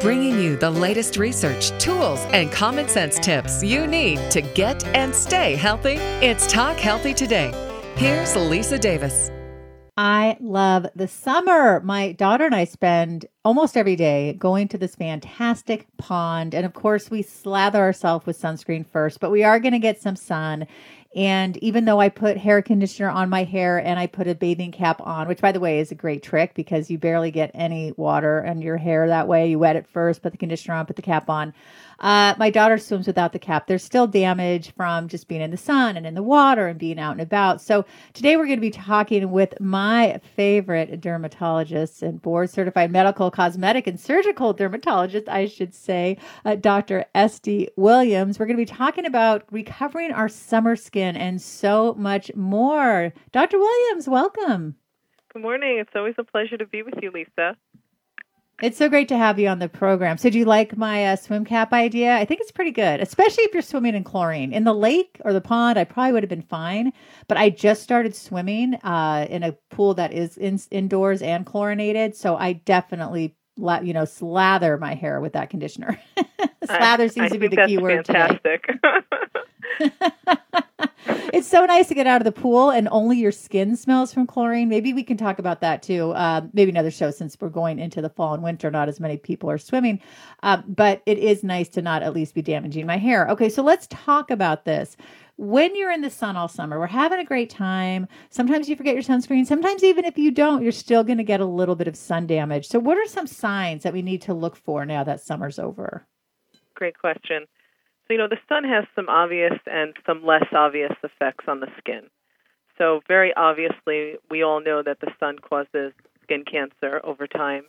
bringing you the latest research, tools, and common sense tips you need to get and stay healthy. It's Talk Healthy Today. Here's Lisa Davis. I love the summer. My daughter and I spend almost every day going to this fantastic pond. And of course, we slather ourselves with sunscreen first, but we are going to get some sun. And even though I put hair conditioner on my hair and I put a bathing cap on, which by the way is a great trick because you barely get any water on your hair that way. You wet it first, put the conditioner on, put the cap on. Uh, my daughter swims without the cap. There's still damage from just being in the sun and in the water and being out and about. So today we're going to be talking with my favorite dermatologist and board certified medical, cosmetic, and surgical dermatologist, I should say, uh, Dr. Estee Williams. We're going to be talking about recovering our summer skin and so much more. Dr. Williams, welcome. Good morning. It's always a pleasure to be with you, Lisa. It's so great to have you on the program. So, do you like my uh, swim cap idea? I think it's pretty good, especially if you're swimming in chlorine. In the lake or the pond, I probably would have been fine. But I just started swimming uh, in a pool that is in, indoors and chlorinated. So, I definitely, you know, slather my hair with that conditioner. slather seems I to be the key word. Fantastic. it's so nice to get out of the pool and only your skin smells from chlorine. Maybe we can talk about that too. Uh, maybe another show since we're going into the fall and winter. Not as many people are swimming, uh, but it is nice to not at least be damaging my hair. Okay, so let's talk about this. When you're in the sun all summer, we're having a great time. Sometimes you forget your sunscreen. Sometimes, even if you don't, you're still going to get a little bit of sun damage. So, what are some signs that we need to look for now that summer's over? Great question. So, you know, the sun has some obvious and some less obvious effects on the skin. So, very obviously, we all know that the sun causes skin cancer over time.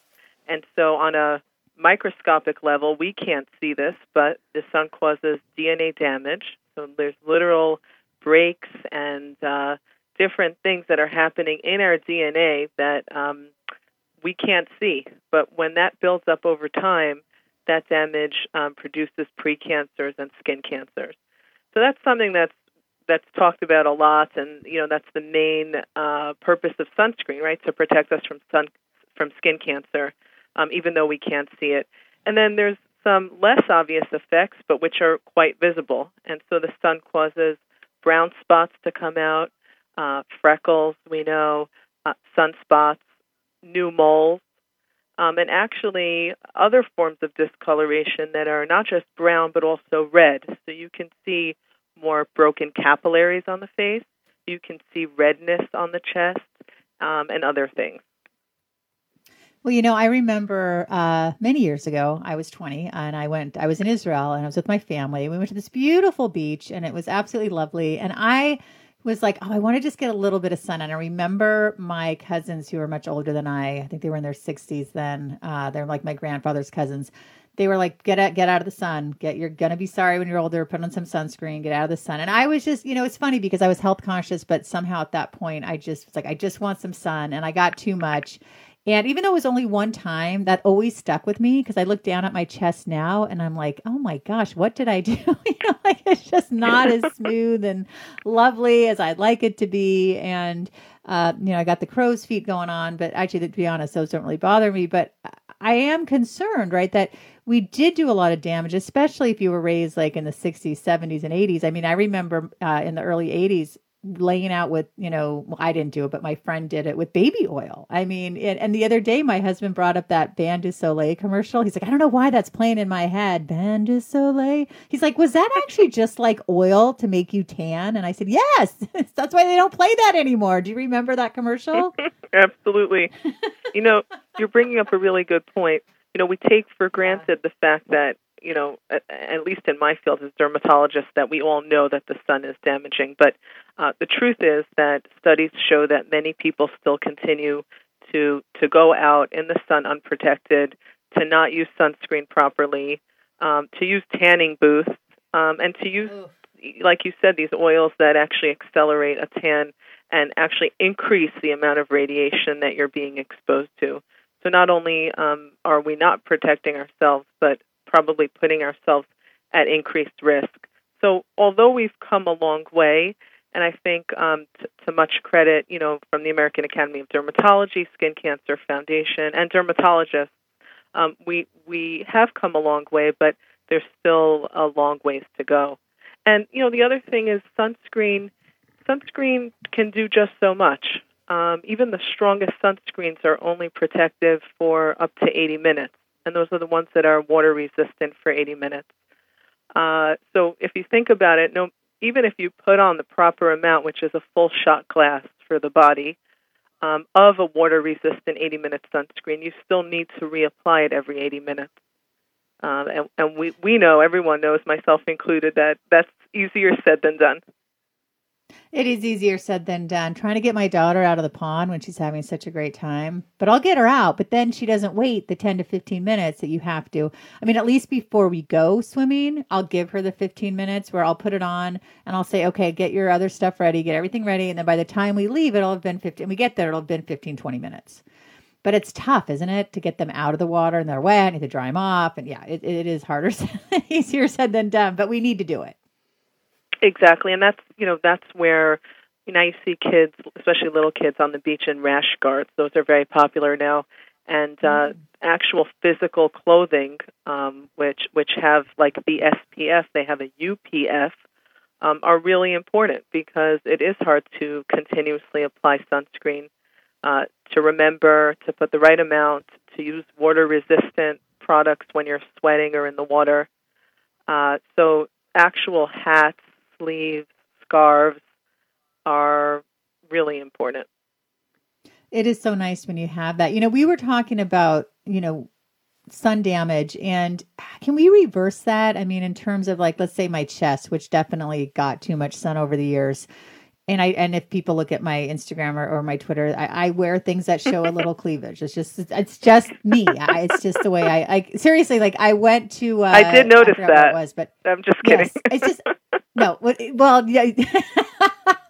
And so, on a microscopic level, we can't see this, but the sun causes DNA damage. So, there's literal breaks and uh, different things that are happening in our DNA that um, we can't see. But when that builds up over time, that damage um, produces precancers and skin cancers. So that's something that's that's talked about a lot, and you know that's the main uh, purpose of sunscreen, right? To protect us from sun from skin cancer, um, even though we can't see it. And then there's some less obvious effects, but which are quite visible. And so the sun causes brown spots to come out, uh, freckles, we know, uh, sunspots, new moles, um, and actually other forms of discoloration that are not just brown but also red. So you can see more broken capillaries on the face, you can see redness on the chest, um, and other things. Well, you know, I remember uh, many years ago, I was 20 and I went, I was in Israel and I was with my family. We went to this beautiful beach and it was absolutely lovely. And I was like, oh, I want to just get a little bit of sun. And I remember my cousins who were much older than I. I think they were in their 60s then. Uh, they're like my grandfather's cousins. They were like, get out, get out of the sun. Get, you're gonna be sorry when you're older. Put on some sunscreen. Get out of the sun. And I was just, you know, it's funny because I was health conscious, but somehow at that point, I just was like, I just want some sun, and I got too much. And even though it was only one time, that always stuck with me because I look down at my chest now and I'm like, oh my gosh, what did I do? you know, like it's just not as smooth and lovely as I'd like it to be. And, uh, you know, I got the crow's feet going on, but actually, to be honest, those don't really bother me. But I am concerned, right, that we did do a lot of damage, especially if you were raised like in the 60s, 70s, and 80s. I mean, I remember uh, in the early 80s, laying out with you know well, i didn't do it but my friend did it with baby oil. I mean and, and the other day my husband brought up that bain de soleil commercial. He's like i don't know why that's playing in my head. Bain de soleil? He's like was that actually just like oil to make you tan? And i said yes. That's why they don't play that anymore. Do you remember that commercial? Absolutely. You know you're bringing up a really good point. You know we take for granted the fact that you know, at, at least in my field as dermatologists, that we all know that the sun is damaging. But uh, the truth is that studies show that many people still continue to to go out in the sun unprotected, to not use sunscreen properly, um, to use tanning booths, um, and to use, like you said, these oils that actually accelerate a tan and actually increase the amount of radiation that you're being exposed to. So not only um, are we not protecting ourselves, but probably putting ourselves at increased risk. So, although we've come a long way, and I think um, t- to much credit, you know, from the American Academy of Dermatology, Skin Cancer Foundation, and dermatologists, Um, we we have come a long way, but there's still a long ways to go. And you know, the other thing is sunscreen. Sunscreen can do just so much. Um, even the strongest sunscreens are only protective for up to 80 minutes, and those are the ones that are water resistant for 80 minutes. Uh, so if you think about it, no, even if you put on the proper amount, which is a full shot glass for the body, um, of a water resistant 80 minute sunscreen, you still need to reapply it every 80 minutes. Um, and, and we, we know, everyone knows, myself included, that that's easier said than done. It is easier said than done. Trying to get my daughter out of the pond when she's having such a great time. But I'll get her out, but then she doesn't wait the 10 to 15 minutes that you have to. I mean, at least before we go swimming, I'll give her the 15 minutes where I'll put it on and I'll say, okay, get your other stuff ready, get everything ready. And then by the time we leave, it'll have been 15, we get there, it'll have been 15, 20 minutes. But it's tough, isn't it, to get them out of the water and they're wet, need to dry them off. And yeah, it, it is harder, easier said than done, but we need to do it. Exactly, and that's you know that's where you know you see kids, especially little kids, on the beach in rash guards. Those are very popular now, and uh, mm. actual physical clothing, um, which which have like the SPF, they have a UPF, um, are really important because it is hard to continuously apply sunscreen. Uh, to remember to put the right amount, to use water resistant products when you're sweating or in the water. Uh, so actual hats sleeves, scarves are really important. It is so nice when you have that. You know, we were talking about, you know, sun damage and can we reverse that? I mean, in terms of like, let's say my chest, which definitely got too much sun over the years and I and if people look at my Instagram or, or my Twitter, I, I, wear things that show a little cleavage. It's just it's just me. I, it's just the way I like. Seriously, like I went to. Uh, I did notice that. It was, but I'm just kidding. Yes, it's just no. Well, yeah.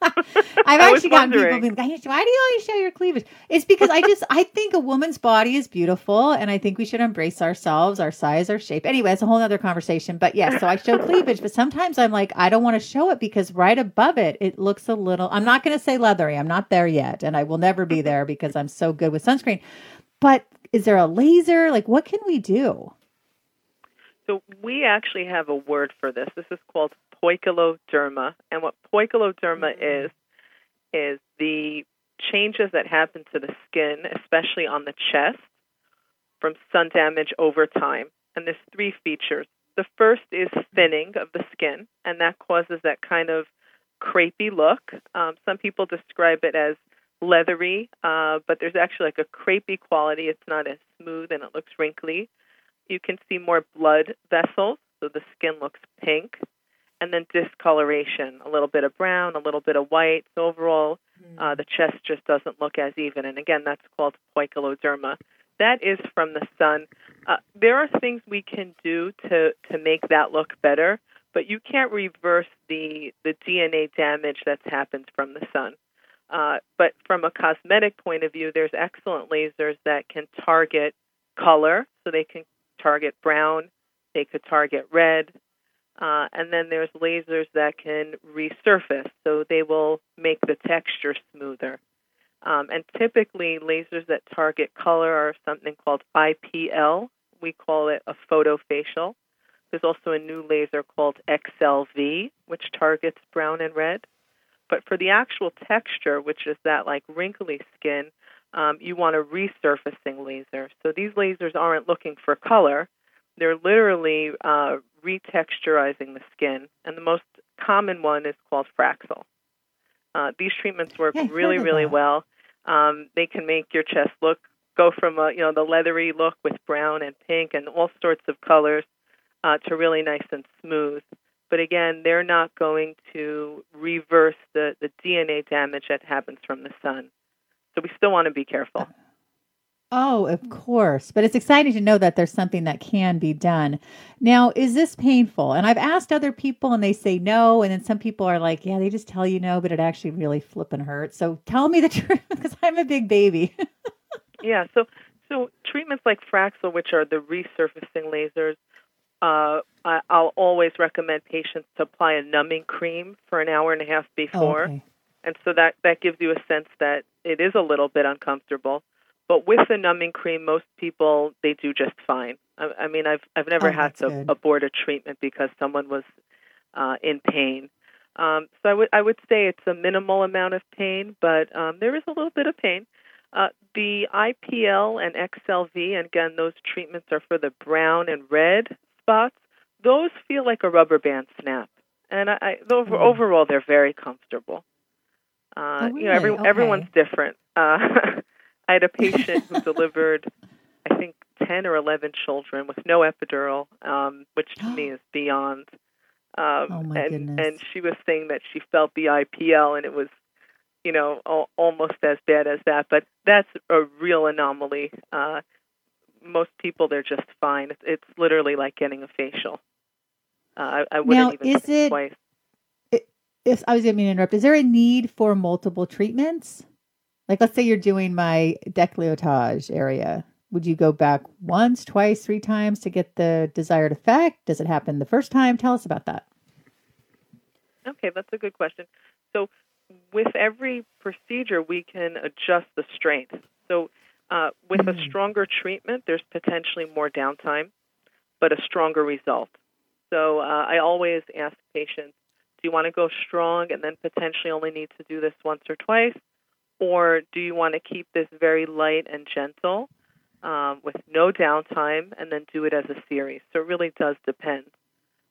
I've actually gotten people being like, why do you always show your cleavage? It's because I just I think a woman's body is beautiful and I think we should embrace ourselves, our size, our shape. Anyway, it's a whole other conversation. But yes, yeah, so I show cleavage, but sometimes I'm like, I don't want to show it because right above it, it looks a little I'm not gonna say leathery. I'm not there yet, and I will never be there because I'm so good with sunscreen. But is there a laser? Like what can we do? So we actually have a word for this. This is called poikiloderma. And what poikiloderma mm-hmm. is, is the changes that happen to the skin, especially on the chest, from sun damage over time. And there's three features. The first is thinning of the skin, and that causes that kind of crepey look. Um, some people describe it as leathery, uh, but there's actually like a crepey quality. It's not as smooth and it looks wrinkly. You can see more blood vessels, so the skin looks pink and then discoloration, a little bit of brown, a little bit of white. So overall, mm. uh, the chest just doesn't look as even. And again, that's called poikiloderma. That is from the sun. Uh, there are things we can do to to make that look better, but you can't reverse the the DNA damage that's happened from the sun. Uh, but from a cosmetic point of view, there's excellent lasers that can target color, so they can target brown, they could target red, uh, and then there's lasers that can resurface, so they will make the texture smoother. Um, and typically, lasers that target color are something called IPL. We call it a photofacial. There's also a new laser called Excel V, which targets brown and red. But for the actual texture, which is that like wrinkly skin, um, you want a resurfacing laser. So these lasers aren't looking for color; they're literally uh, retexturizing the skin, and the most common one is called Fraxel. Uh, these treatments work yeah, really, really that. well. Um, they can make your chest look go from a, you know the leathery look with brown and pink and all sorts of colors uh, to really nice and smooth. But again, they're not going to reverse the, the DNA damage that happens from the sun. So we still want to be careful. Oh, of course. But it's exciting to know that there's something that can be done. Now, is this painful? And I've asked other people and they say no. And then some people are like, yeah, they just tell you no, but it actually really flipping hurts. So tell me the truth because I'm a big baby. yeah. So, so treatments like Fraxel, which are the resurfacing lasers, uh, I'll always recommend patients to apply a numbing cream for an hour and a half before. Okay. And so that, that gives you a sense that it is a little bit uncomfortable but with the numbing cream, most people they do just fine. I, I mean, I've I've never Oh, had to good. abort a treatment because someone was uh, in pain. Um, so I would I would say it's a minimal amount of pain, but um, there is a little bit of pain. Uh, the IPL and Excel V, and again, those treatments are for the brown and red spots. Those feel like a rubber band snap, and I, I over, Mm. overall they're very comfortable. Uh, Oh, You know, every, really? everyone's different. Uh, I had a patient who delivered, I think, ten or eleven children with no epidural, um, which to me is beyond. Um, Oh, my and goodness. and she was saying that she felt the IPL, and it was you know, al- almost as bad as that. But that's a real anomaly. Uh, most people, they're just fine. It's, it's literally like getting a facial. Uh, I, I wouldn't Now, even is it- twice. If I was going to interrupt, is there a need for multiple treatments? Like, let's say you're doing my décolletage area. Would you go back once, twice, three times to get the desired effect? Does it happen the first time? Tell us about that. Okay, that's a good question. So, with every procedure, we can adjust the strength. So, uh, with a Mm. stronger treatment, there's potentially more downtime, but a stronger result. So, uh, I always ask patients do you want to go strong and then potentially only need to do this once or twice? Or do you want to keep this very light and gentle um, with no downtime and then do it as a series? So, it really does depend.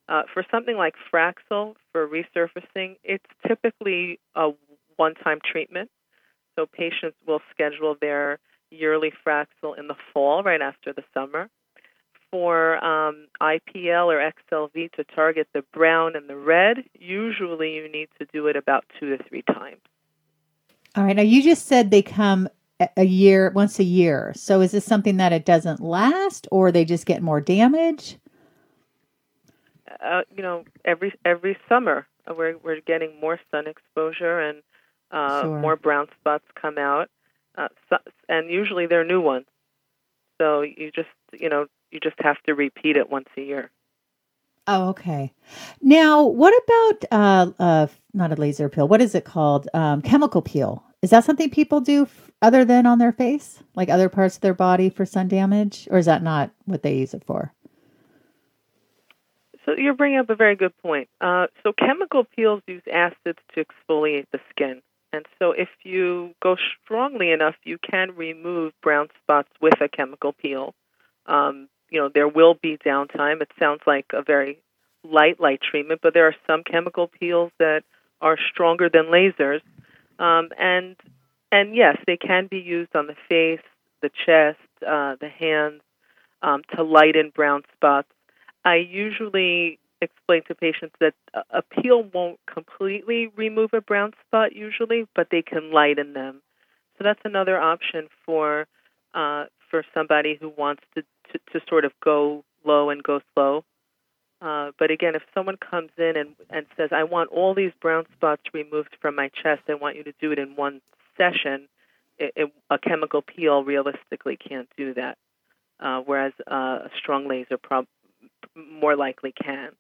Uh, for something like Fraxel for resurfacing, it's typically a one time treatment. So patients will schedule their yearly Fraxel in the fall, right after the summer. For um, IPL or Excel V to target the brown and the red, usually you need to do it about two to three times. All right. Now, you just said they come a- year, once a year. So, is this something that it doesn't last or they just get more damage? uh, you know, every every summer uh, we're we're getting more sun exposure and uh, Sure. more brown spots come out, uh, so, and usually they're new ones. So you just you know you just have to repeat it once a year. Oh, okay. Now, what about uh, uh, not a laser peel? What is it called? Um, chemical peel. Is that something people do f- other than on their face, like other parts of their body for sun damage, or is that not what they use it for? So you're bringing up a very good point. Uh, so chemical peels use acids to exfoliate the skin, and so if you go strongly enough, you can remove brown spots with a chemical peel. Um, you know there will be downtime. It sounds like a very light, light treatment, but there are some chemical peels that are stronger than lasers, um, and and yes, they can be used on the face, the chest, uh, the hands um, to lighten brown spots. I usually explain to patients that a- peel won't completely remove a brown spot usually, but they can lighten them. So that's another option for uh, for somebody who wants to, to, to sort of go low and go slow. Uh, but again, if someone comes in and, and says, I want all these brown spots removed from my chest, I want you to do it in one session, it, it, a chemical peel realistically can't do that. Uh, whereas uh, a strong laser prob- more likely can.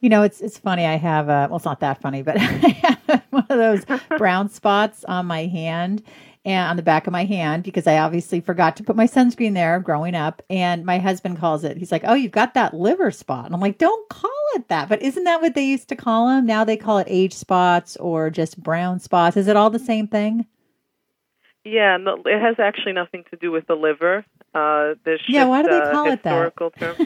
You know, it's it's funny. I have a well, it's not that funny, but I have one of those brown spots on my hand and on the back of my hand because I obviously forgot to put my sunscreen there growing up. And my husband calls it. He's like, "Oh, you've got that liver spot." And I'm like, "Don't call it that." But isn't that what they used to call them? Now they call it age spots or just brown spots. Is it all the same thing? Yeah, no, it has actually nothing to do with the liver. Uh, there's Yeah, why do they a call it that? historical term.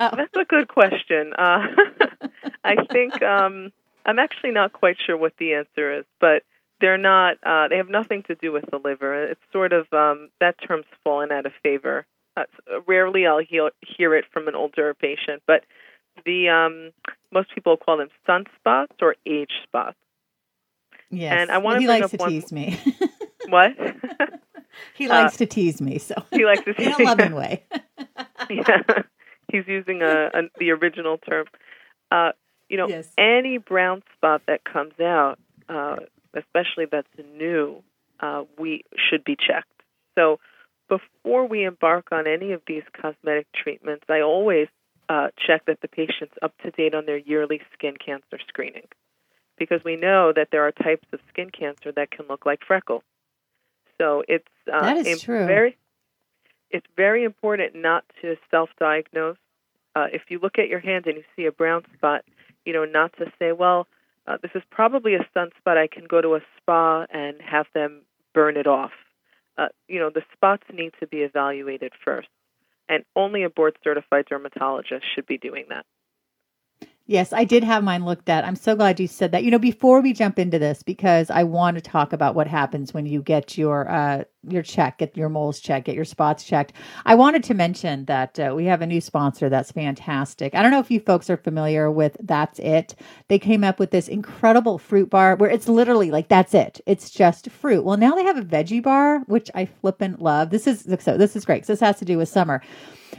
Oh. That's a good question. Uh, I think um, I'm actually not quite sure what the answer is, but they're not. Uh, they have nothing to do with the liver. It's sort of um, that term's fallen out of favor. Uh, rarely I'll hear, hear it from an older patient, but the um, most people call them sunspots or age spots. Yes. And I wanna he bring likes up to one- tease me. What? he Uh, likes to tease me, so he likes to tease in a loving way. yeah, he's using a, a the original term. Uh, you know, Yes. any brown spot that comes out, uh, especially that's new, uh, we should be checked. So before we embark on any of these cosmetic treatments, I always uh, check that the patient's up to date on their yearly skin cancer screening, because we know that there are types of skin cancer that can look like freckles. So it's uh, that is true. very it's very important not to self-diagnose. Uh, if you look at your hand and you see a brown spot, you know, not to say, well, uh, this is probably a sunspot. I can go to a spa and have them burn it off. Uh, you know, the spots need to be evaluated first, and only a board certified dermatologist should be doing that. Yes, I did have mine looked at. I'm so glad you said that. You know, before we jump into this, because I want to talk about what happens when you get your uh, your check, get your moles checked, get your spots checked. I wanted to mention that uh, we have a new sponsor that's fantastic. I don't know if you folks are familiar with That's It. They came up with this incredible fruit bar where it's literally like that's it. It's just fruit. Well, now they have a veggie bar, which I flippin' love. This is so. This is great. This has to do with summer.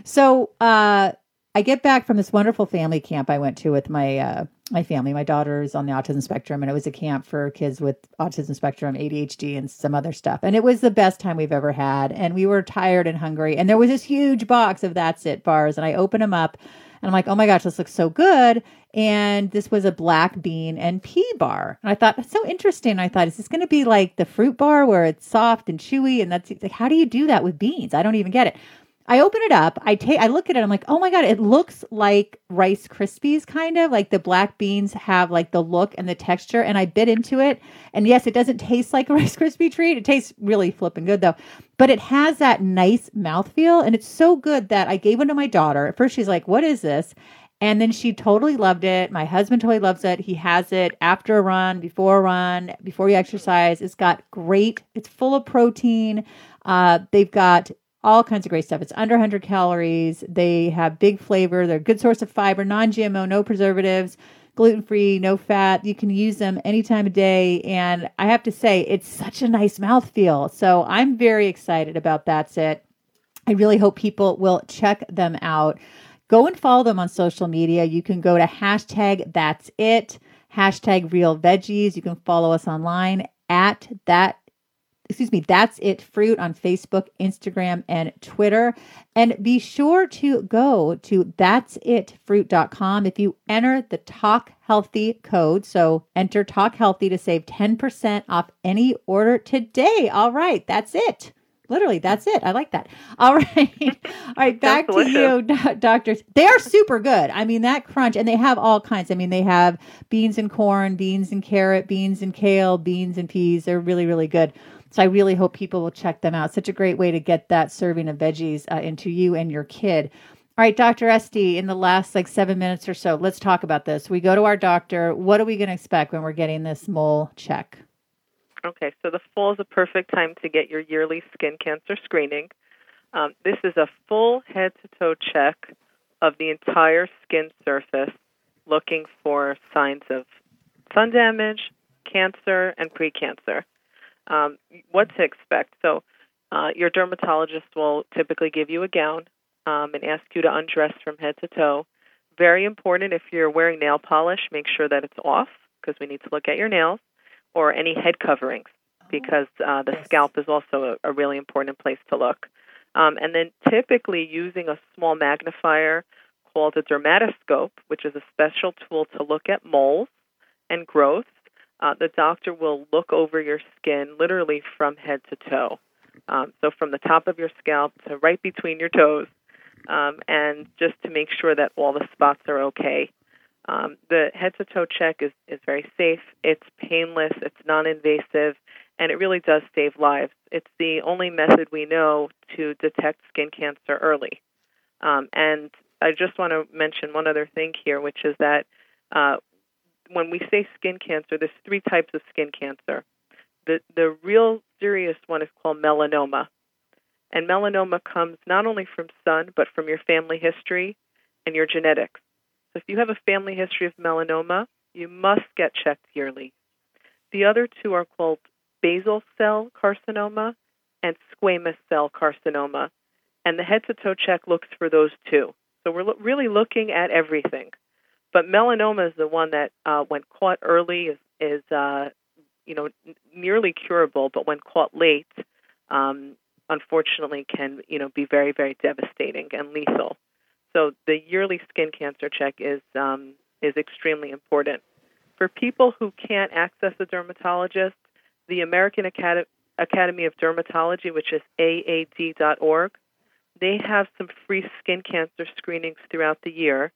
So. uh I get back from this wonderful family camp I went to with my uh, my family. My daughter's on the autism spectrum, and it was a camp for kids with autism spectrum, ADHD, and some other stuff. And it was the best time we've ever had. And we were tired and hungry, and there was this huge box of That's It bars, and I open them up, and I'm like, oh my gosh, this looks so good. And this was a black bean and pea bar. And I thought, that's so interesting. I thought, is this going to be like the fruit bar where it's soft and chewy? And that's like, how do you do that with beans? I don't even get it. I open it up. I take. I look at it. I'm like, oh my god, it looks like Rice Krispies, kind of like the black beans have like the look and the texture. And I bit into it, and yes, it doesn't taste like a Rice Krispie treat. It tastes really flipping good though, but it has that nice mouthfeel, and it's so good that I gave one to my daughter. At first, she's like, "What is this?" And then she totally loved it. My husband totally loves it. He has it after a run, before a run, before you exercise. It's got great. It's full of protein. Uh, they've got all kinds of great stuff. It's under 100 calories. They have big flavor. They're a good source of fiber, non GMO, no preservatives, gluten free, no fat. You can use them any time of day. And I have to say, it's such a nice mouthfeel. So I'm very excited about That's It. I really hope people will check them out. Go and follow them on social media. You can go to hashtag That's It, hashtag Real Veggies. You can follow us online at that excuse me, that's it fruit on Facebook, Instagram, and Twitter. And be sure to go to that's it fruit.com. If you enter the Talk Healthy code, so enter Talk Healthy to save 10% off any order today. All right, that's it. Literally, that's it. I like that. All right. All right, back to you, doctors. They are super good. I mean, that crunch, and they have all kinds. I mean, they have beans and corn, beans and carrot, beans and kale, beans and peas. They're really, really good. So I really hope people will check them out. Such a great way to get that serving of veggies uh, into you and your kid. All right, Dr. Estee, in the last like seven minutes or so, let's talk about this. We go to our doctor. What are we going to expect when we're getting this mole check? Okay, so the fall is a perfect time to get your yearly skin cancer screening. Um, this is a full head to toe check of the entire skin surface looking for signs of sun damage, cancer, and precancer um, what to expect. So, uh, your dermatologist will typically give you a gown um, and ask you to undress from head to toe. Very important if you're wearing nail polish, make sure that it's off because we need to look at your nails or any head coverings oh, because uh, the yes. scalp is also a, a, really important place to look. Um, and then typically using a small magnifier called a dermatoscope, which is a special tool to look at moles and growth uh, the doctor will look over your skin literally from head to toe. Um, so from the top of your scalp to right between your toes, um, and just to make sure that all the spots are okay. Um, the head to toe check is, is very safe, it's painless, it's non invasive, and it really does save lives. It's the only method we know to detect skin cancer early. Um, and I just want to mention one other thing here, which is that uh, when we say skin cancer, there's three types of skin cancer. The the real serious one is called melanoma. And melanoma comes not only from sun, but from your family history and your genetics. So if you have a family history of melanoma, you must get checked yearly. The other two are called basal cell carcinoma and squamous cell carcinoma. And the head to toe check looks for those two. So we're lo- really looking at everything. But melanoma is the one that, uh, when caught early, is, is uh, you know nearly curable, but when caught late, um, unfortunately, can you know be very very devastating and lethal. So the yearly skin cancer check is um, is extremely important for people who can't access a dermatologist. The American Academy Academy of Dermatology, which is aad.org. They have some free skin cancer screenings throughout the year,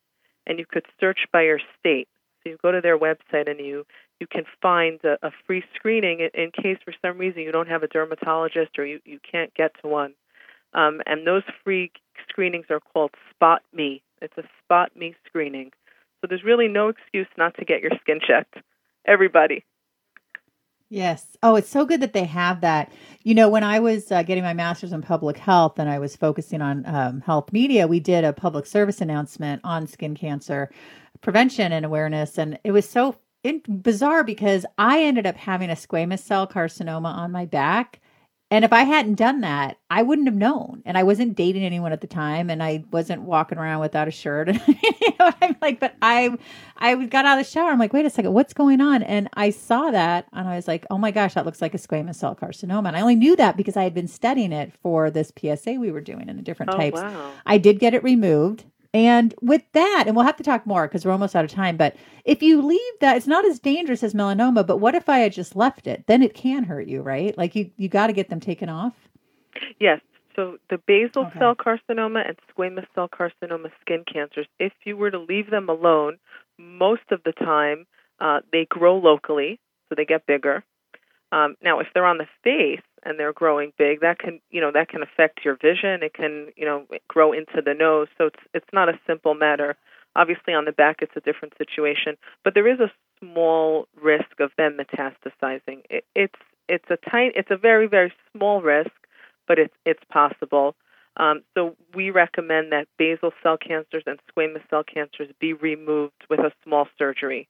and you could search by your state. So you go to their website and you you can find a, a free screening in, in case for some reason you don't have a dermatologist or you, you can't get to one. Um, and those free screenings are called Spot Me. It's a Spot Me screening. So there's really no excuse not to get your skin checked. Everybody. Yes. Oh, it's so good that they have that. You know, when I was uh, getting my master's in public health and I was focusing on um, health media, we did a public service announcement on skin cancer prevention and awareness. And it was so in- bizarre because I ended up having a squamous cell carcinoma on my back. And if I hadn't done that, I wouldn't have known. And I wasn't dating anyone at the time, and I wasn't walking around without a shirt. you know, I'm like, but I, I got out of the shower. I'm like, wait a second, what's going on? And I saw that, and I was like, oh my gosh, that looks like a squamous cell carcinoma. And I only knew that because I had been studying it for this PSA we were doing in the different Oh, types. wow. I did get it removed. And with that, and we'll have to talk more because we're almost out of time, but if you leave that, it's not as dangerous as melanoma. But what if I had just left it? Then it can hurt you, right? Like you, you got to get them taken off. Yes. So the basal Okay. cell carcinoma and squamous cell carcinoma skin cancers, if you were to leave them alone, most of the time uh, they grow locally, so they get bigger. Um, now, if they're on the face and they're growing big, that can you know that can affect your vision. It can you know grow into the nose. So it's it's not a simple matter. Obviously, on the back, it's a different situation, but there is a small risk of them metastasizing. It, it's it's a tiny, it's a very very small risk, but it's it's possible. Um, so we recommend that basal cell cancers and squamous cell cancers be removed with a small surgery.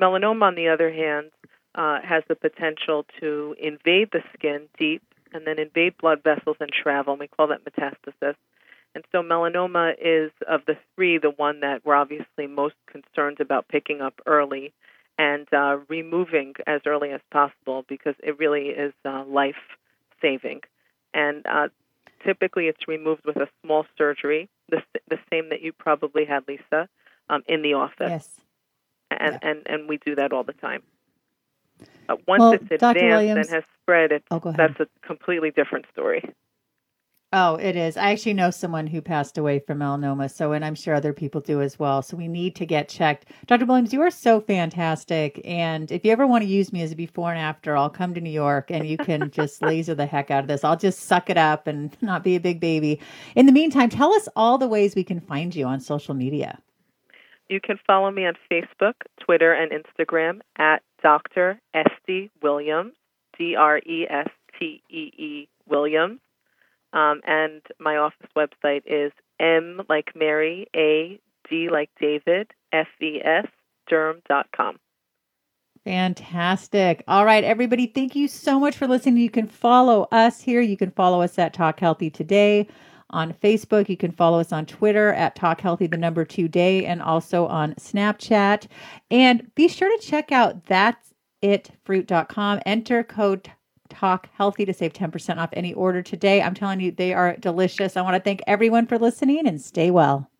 Melanoma, on the other hand, uh, has the potential to invade the skin deep and then invade blood vessels and travel. And we call that metastasis. And so melanoma is, of the three, the one that we're obviously most concerned about picking up early and uh, removing as early as possible because it really is uh, life saving. And uh, typically it's removed with a small surgery, the, the same that you probably had, Lisa, um, in the office Yes. and, Yeah. and, and we do that all the time. Uh, once Well, it's advanced and has spread, it's, Oh, that's a completely different story. Oh, it is. I actually know someone who passed away from melanoma. So, and I'm sure other people do as well. So we need to get checked. Dr. Williams, you are so fantastic. And if you ever want to use me as a before and after, I'll come to New York and you can just laser the heck out of this. I'll just suck it up and not be a big baby. In the meantime, tell us all the ways we can find you on social media. You can follow me on Facebook, Twitter, and Instagram at Dr. Estee Williams, D R E S T E E Williams. Um, and my office website is M like Mary, A, D like David, F E S, derm.com. Fantastic. All right, everybody, thank you so much for listening. You can follow us here. You can follow us at Talk Healthy Today on Facebook. You can follow us on Twitter at Talk Healthy, the number two day, and also on Snapchat. And be sure to check out that's itfruit.com. Enter code Talk Healthy to save 10% off any order today. I'm telling you, they are delicious. I want to thank everyone for listening and stay well.